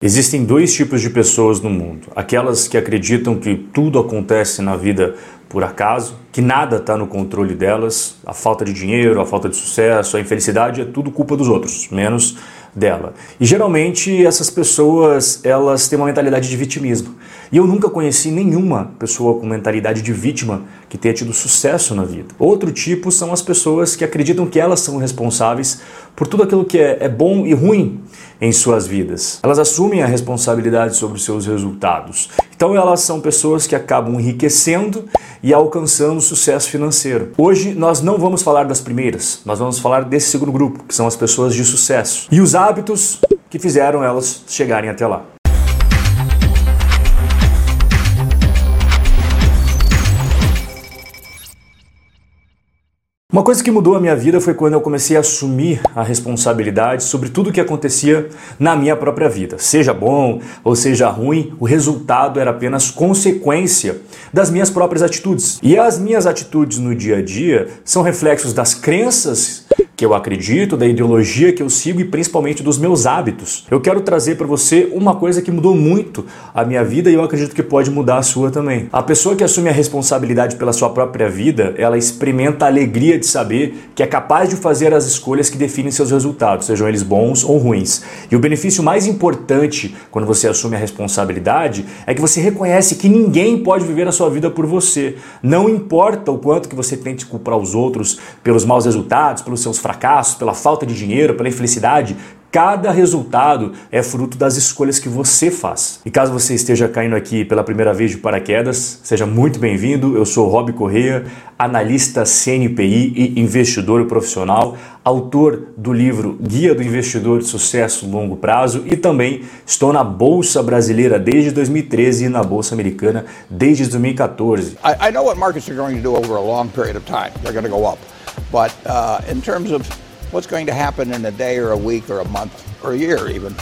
Existem dois tipos de pessoas no mundo: aquelas que acreditam que tudo acontece na vida por acaso, que nada está no controle delas, a falta de dinheiro, a falta de sucesso, a infelicidade é tudo culpa dos outros, menos dela. E geralmente essas pessoas elas têm uma mentalidade de vitimismo. E eu nunca conheci nenhuma pessoa com mentalidade de vítima que tenha tido sucesso na vida. Outro tipo são as pessoas que acreditam que elas são responsáveis por tudo aquilo que é, é bom e ruim em suas vidas. Elas assumem a responsabilidade sobre os seus resultados. Então elas são pessoas que acabam enriquecendo e alcançando sucesso financeiro. Hoje nós não vamos falar das primeiras, nós vamos falar desse segundo grupo, que são as pessoas de sucesso e os hábitos que fizeram elas chegarem até lá. Uma coisa que mudou a minha vida foi quando eu comecei a assumir a responsabilidade sobre tudo o que acontecia na minha própria vida. Seja bom ou seja ruim, o resultado era apenas consequência das minhas próprias atitudes. E as minhas atitudes no dia a dia são reflexos das crenças que eu acredito, da ideologia que eu sigo e principalmente dos meus hábitos. Eu quero trazer para você uma coisa que mudou muito a minha vida e eu acredito que pode mudar a sua também. A pessoa que assume a responsabilidade pela sua própria vida, ela experimenta a alegria de saber que é capaz de fazer as escolhas que definem seus resultados, sejam eles bons ou ruins. E o benefício mais importante quando você assume a responsabilidade é que você reconhece que ninguém pode viver a sua vida por você. Não importa o quanto que você tente culpar os outros pelos maus resultados, pelos seus fracassos, pela falta de dinheiro, pela infelicidade, Cada resultado é fruto das escolhas que você faz. E caso você esteja caindo aqui pela primeira vez de paraquedas, seja muito bem-vindo. Eu sou Rob Correia, analista CNPI e investidor profissional, autor do livro Guia do Investidor de Sucesso Longo Prazo e também estou na Bolsa Brasileira desde 2013 e na Bolsa Americana desde 2014. I, I know what markets are going to do over a long period of time. They're going to go up. But uh, in terms of what's going to happen in a day or a week or a month or a year even,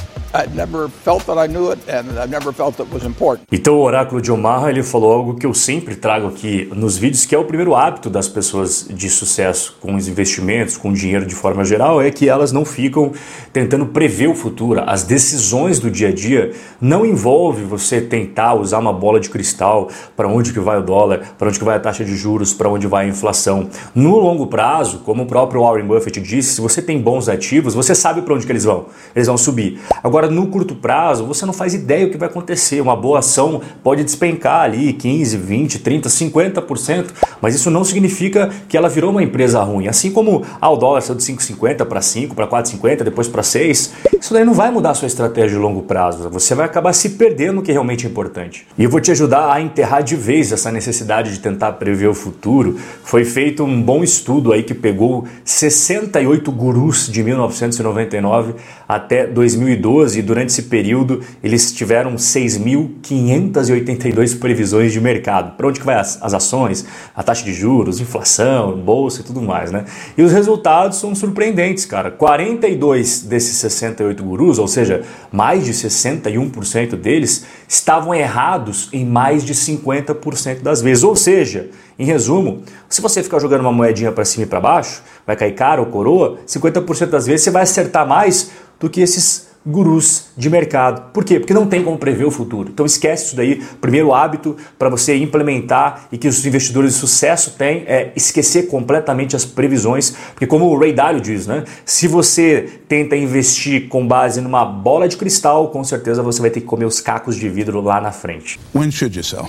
Então o oráculo de Omaha ele falou algo que eu sempre trago aqui nos vídeos, que é o primeiro hábito das pessoas de sucesso com os investimentos, com o dinheiro de forma geral, é que elas não ficam tentando prever o futuro. As decisões do dia a dia não envolve você tentar usar uma bola de cristal para onde que vai o dólar, para onde que vai a taxa de juros, para onde vai a inflação. No longo prazo, como o próprio Warren Buffett disse, se você tem bons ativos, você sabe para onde que eles vão. Eles vão subir. Agora Agora, no curto prazo, você não faz ideia o que vai acontecer. Uma boa ação pode despencar ali 15, 20, 30, 50%, mas isso não significa que ela virou uma empresa ruim. Assim como ah, o dólar saiu de 5,50 para 5, para 4,50, depois para 6, isso daí não vai mudar a sua estratégia de longo prazo. Você vai acabar se perdendo no que é realmente é importante. E eu vou te ajudar a enterrar de vez essa necessidade de tentar prever o futuro. Foi feito um bom estudo aí que pegou 68 gurus de 1999 até 2012 e durante esse período eles tiveram 6.582 previsões de mercado. Para onde que vai as, as, ações, a taxa de juros, inflação, bolsa e tudo mais, né? E os resultados são surpreendentes, cara. 42 desses 68 gurus, ou seja, mais de 61% deles, estavam errados em mais de 50% das vezes. Ou seja, em resumo, se você ficar jogando uma moedinha para cima e para baixo, vai cair cara ou coroa, 50% das vezes você vai acertar mais do que esses gurus de mercado. Por quê? Porque não tem como prever o futuro. Então esquece isso daí. Primeiro hábito para você implementar e que os investidores de sucesso têm é esquecer completamente as previsões, porque como o Ray Dalio diz, né? Se você tenta investir com base numa bola de cristal, com certeza você vai ter que comer os cacos de vidro lá na frente. When should you sell?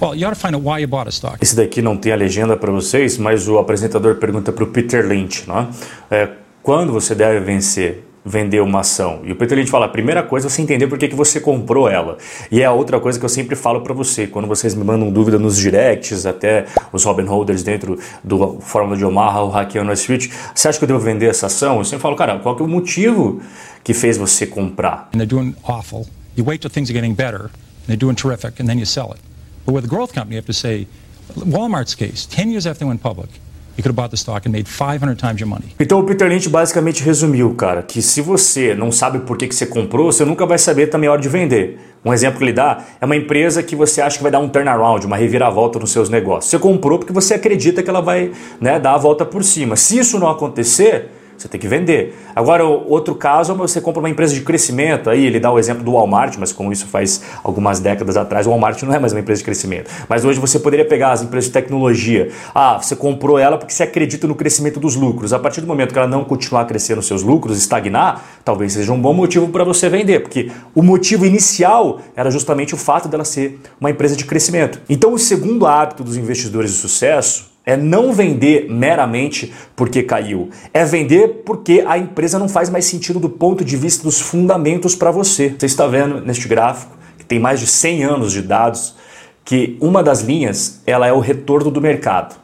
Well, you ought to find out why you bought a stock. Esse daqui não tem a legenda para vocês, mas o apresentador pergunta para o Peter Lynch, né? É, quando você deve vencer? Vender uma ação. E o Peter Lynch fala, a primeira coisa é você entender por que, você comprou ela. E é a outra coisa que eu sempre falo para você, quando vocês me mandam dúvida nos directs, até os Robin Holders dentro do Fórmula de Omaha, o Hackeando Street, você acha que eu devo vender essa ação? Eu sempre falo, cara, qual que é o motivo que fez você comprar? And they're doing awful. You wait till things are getting better, they're doing terrific, and then you sell it. But with a growth company, you have to say, Walmart's case, 10 years after they went public, you could have bought the stock and made 500 times your money. Então o Peter Lynch basicamente resumiu, cara, que se você não sabe por que, que você comprou, você nunca vai saber também a hora de vender. Um exemplo que ele dá é uma empresa que você acha que vai dar um turnaround, uma reviravolta nos seus negócios. Você comprou porque você acredita que ela vai né, dar a volta por cima. Se isso não acontecer, você tem que vender. Agora, outro caso é você compra uma empresa de crescimento, aí ele dá o exemplo do Walmart, mas como isso faz algumas décadas atrás, o Walmart não é mais uma empresa de crescimento. Mas hoje você poderia pegar as empresas de tecnologia. Ah, você comprou ela porque você acredita no crescimento dos lucros. A partir do momento que ela não continuar crescendo seus lucros, estagnar, talvez seja um bom motivo para você vender, porque o motivo inicial era justamente o fato dela ser uma empresa de crescimento. Então, o segundo hábito dos investidores de sucesso é não vender meramente porque caiu. É vender porque a empresa não faz mais sentido do ponto de vista dos fundamentos para você. Você está vendo neste gráfico, que tem mais de 100 anos de dados, que uma das linhas ela é o retorno do mercado.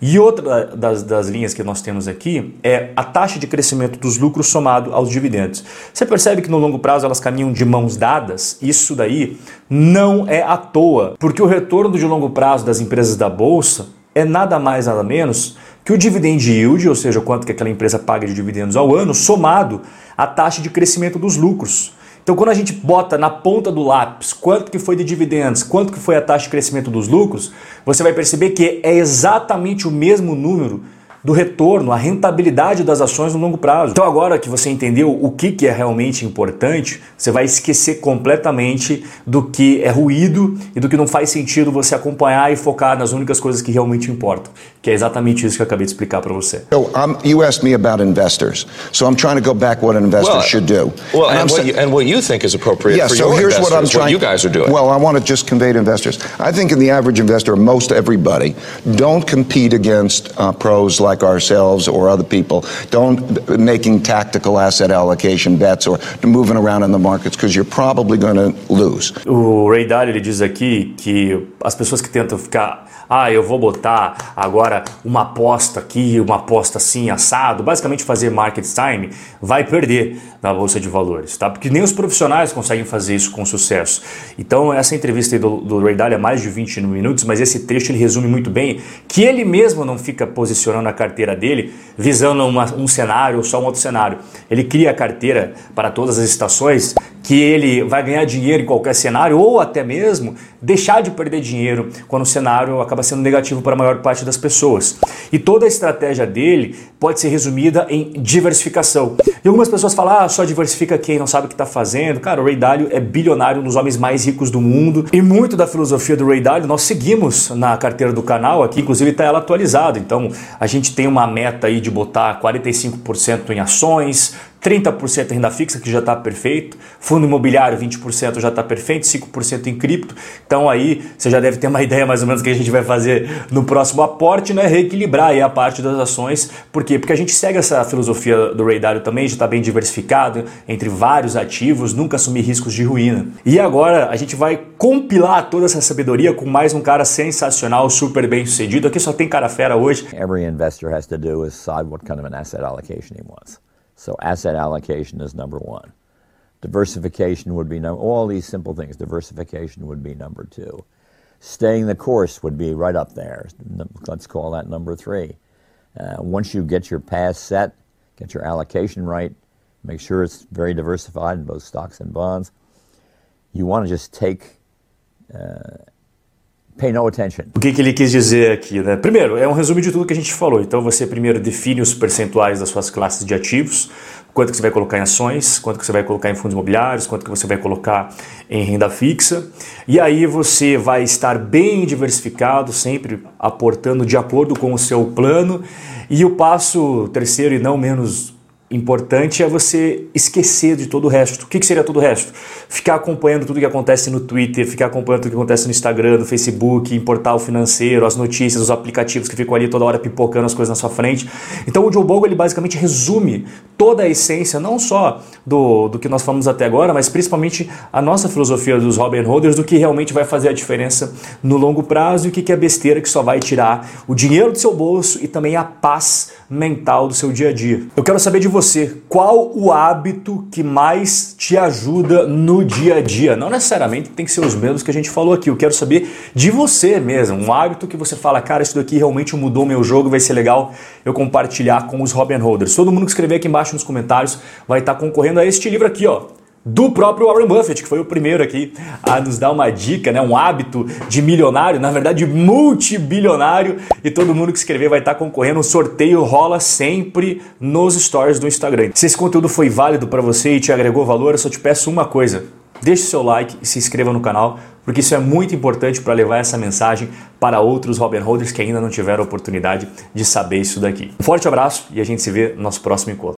E outra das, das linhas que nós temos aqui é a taxa de crescimento dos lucros somado aos dividendos. Você percebe que no longo prazo elas caminham de mãos dadas? Isso daí não é à toa, porque o retorno de longo prazo das empresas da bolsa é nada mais nada menos que o dividend yield, ou seja, quanto que aquela empresa paga de dividendos ao ano, somado à taxa de crescimento dos lucros. Então, quando a gente bota na ponta do lápis quanto que foi de dividendos, quanto que foi a taxa de crescimento dos lucros, você vai perceber que é exatamente o mesmo número do retorno, a rentabilidade das ações no longo prazo. Então, agora que você entendeu o que, que é realmente importante, você vai esquecer completamente do que é ruído e do que não faz sentido você acompanhar e focar nas únicas coisas que realmente importam, que é exatamente isso que eu acabei de explicar para você. So, um, you asked me about investors, so I'm trying to go back what an investor well, should do. Well, and, and, what you, and, what you, think is appropriate yeah, for so your here's investors, what I'm trying. What you guys are doing. Well, I want to just convey to investors. I think in the average investor, most everybody, don't compete against uh, pros like ourselves or other people. Don't making tactical asset allocation bets or moving around in the markets because you're probably going to lose. O Ray Dalio ele diz aqui que as pessoas que tentam ficar ah, eu vou botar agora uma aposta aqui, uma aposta assim, assado, basicamente fazer market time, vai perder na bolsa de valores, tá? Porque nem os profissionais conseguem fazer isso com sucesso. Então, essa entrevista do, do Ray Dalio é mais de 20 minutos, mas esse trecho ele resume muito bem que ele mesmo não fica posicionando a carteira dele visando uma, um cenário ou só um outro cenário. Ele cria a carteira para todas as estações que ele vai ganhar dinheiro em qualquer cenário ou até mesmo deixar de perder dinheiro quando o cenário acaba sendo negativo para a maior parte das pessoas. E toda a estratégia dele pode ser resumida em diversificação. E algumas pessoas falam, ah, só diversifica quem não sabe o que está fazendo. Cara, o Ray Dalio é bilionário, um dos homens mais ricos do mundo. E muito da filosofia do Ray Dalio nós seguimos na carteira do canal aqui, inclusive está ela atualizada. Então a gente tem uma meta aí de botar 45% em ações, 30% em renda fixa, que já está perfeito, fundo imobiliário 20% já está perfeito, 5% em cripto. Então aí você já deve ter uma ideia mais ou menos do que a gente vai fazer no próximo aporte, né? Reequilibrar aí a parte das ações. Por quê? Porque a gente segue essa filosofia do Ray Dalio também, de estar tá bem diversificado entre vários ativos, nunca assumir riscos de ruína. E agora a gente vai compilar toda essa sabedoria com mais um cara sensacional, super bem sucedido. Aqui só tem cara fera hoje. Every investor has to do is decide what kind of an asset allocation he wants. So asset allocation is number one. Diversification would be number, all these simple things. Diversification would be number two. Staying the course would be right up there. Let's call that number three. Uh, once you get your path set, get your allocation right, make sure it's very diversified in both stocks and bonds, you want to just take uh, Pay no attention. O que, que ele quis dizer aqui? Né? Primeiro, é um resumo de tudo que a gente falou. Então você primeiro define os percentuais das suas classes de ativos, quanto que você vai colocar em ações, quanto que você vai colocar em fundos imobiliários, quanto que você vai colocar em renda fixa. E aí você vai estar bem diversificado, sempre aportando de acordo com o seu plano. E o passo terceiro e não menos importante é você esquecer de todo o resto. O que, seria todo o resto? Ficar acompanhando tudo que acontece no Twitter, ficar acompanhando tudo que acontece no Instagram, no Facebook, em portal financeiro, as notícias, os aplicativos que ficam ali toda hora pipocando as coisas na sua frente. Então o Joe Bogle ele basicamente resume toda a essência, não só do, do que nós falamos até agora, mas principalmente a nossa filosofia dos Robin Holders, do que realmente vai fazer a diferença no longo prazo e o que, que é besteira que só vai tirar o dinheiro do seu bolso e também a paz mental do seu dia a dia. Eu quero saber de você, qual o hábito que mais te ajuda no dia a dia? Não necessariamente tem que ser os mesmos que a gente falou aqui. Eu quero saber de você mesmo, um hábito que você fala, cara, isso daqui realmente mudou meu jogo, vai ser legal eu compartilhar com os Robin Holders. Todo mundo que escrever aqui embaixo nos comentários vai estar concorrendo a este livro aqui, ó. Do próprio Warren Buffett, que foi o primeiro aqui a nos dar uma dica, né, um hábito de milionário, na verdade multibilionário, e todo mundo que escrever vai estar concorrendo. O sorteio rola sempre nos stories do Instagram. Se esse conteúdo foi válido para você e te agregou valor, eu só te peço uma coisa. Deixe seu like e se inscreva no canal, porque isso é muito importante para levar essa mensagem para outros Robin Holders que ainda não tiveram a oportunidade de saber isso daqui. Um forte abraço e a gente se vê no nosso próximo encontro.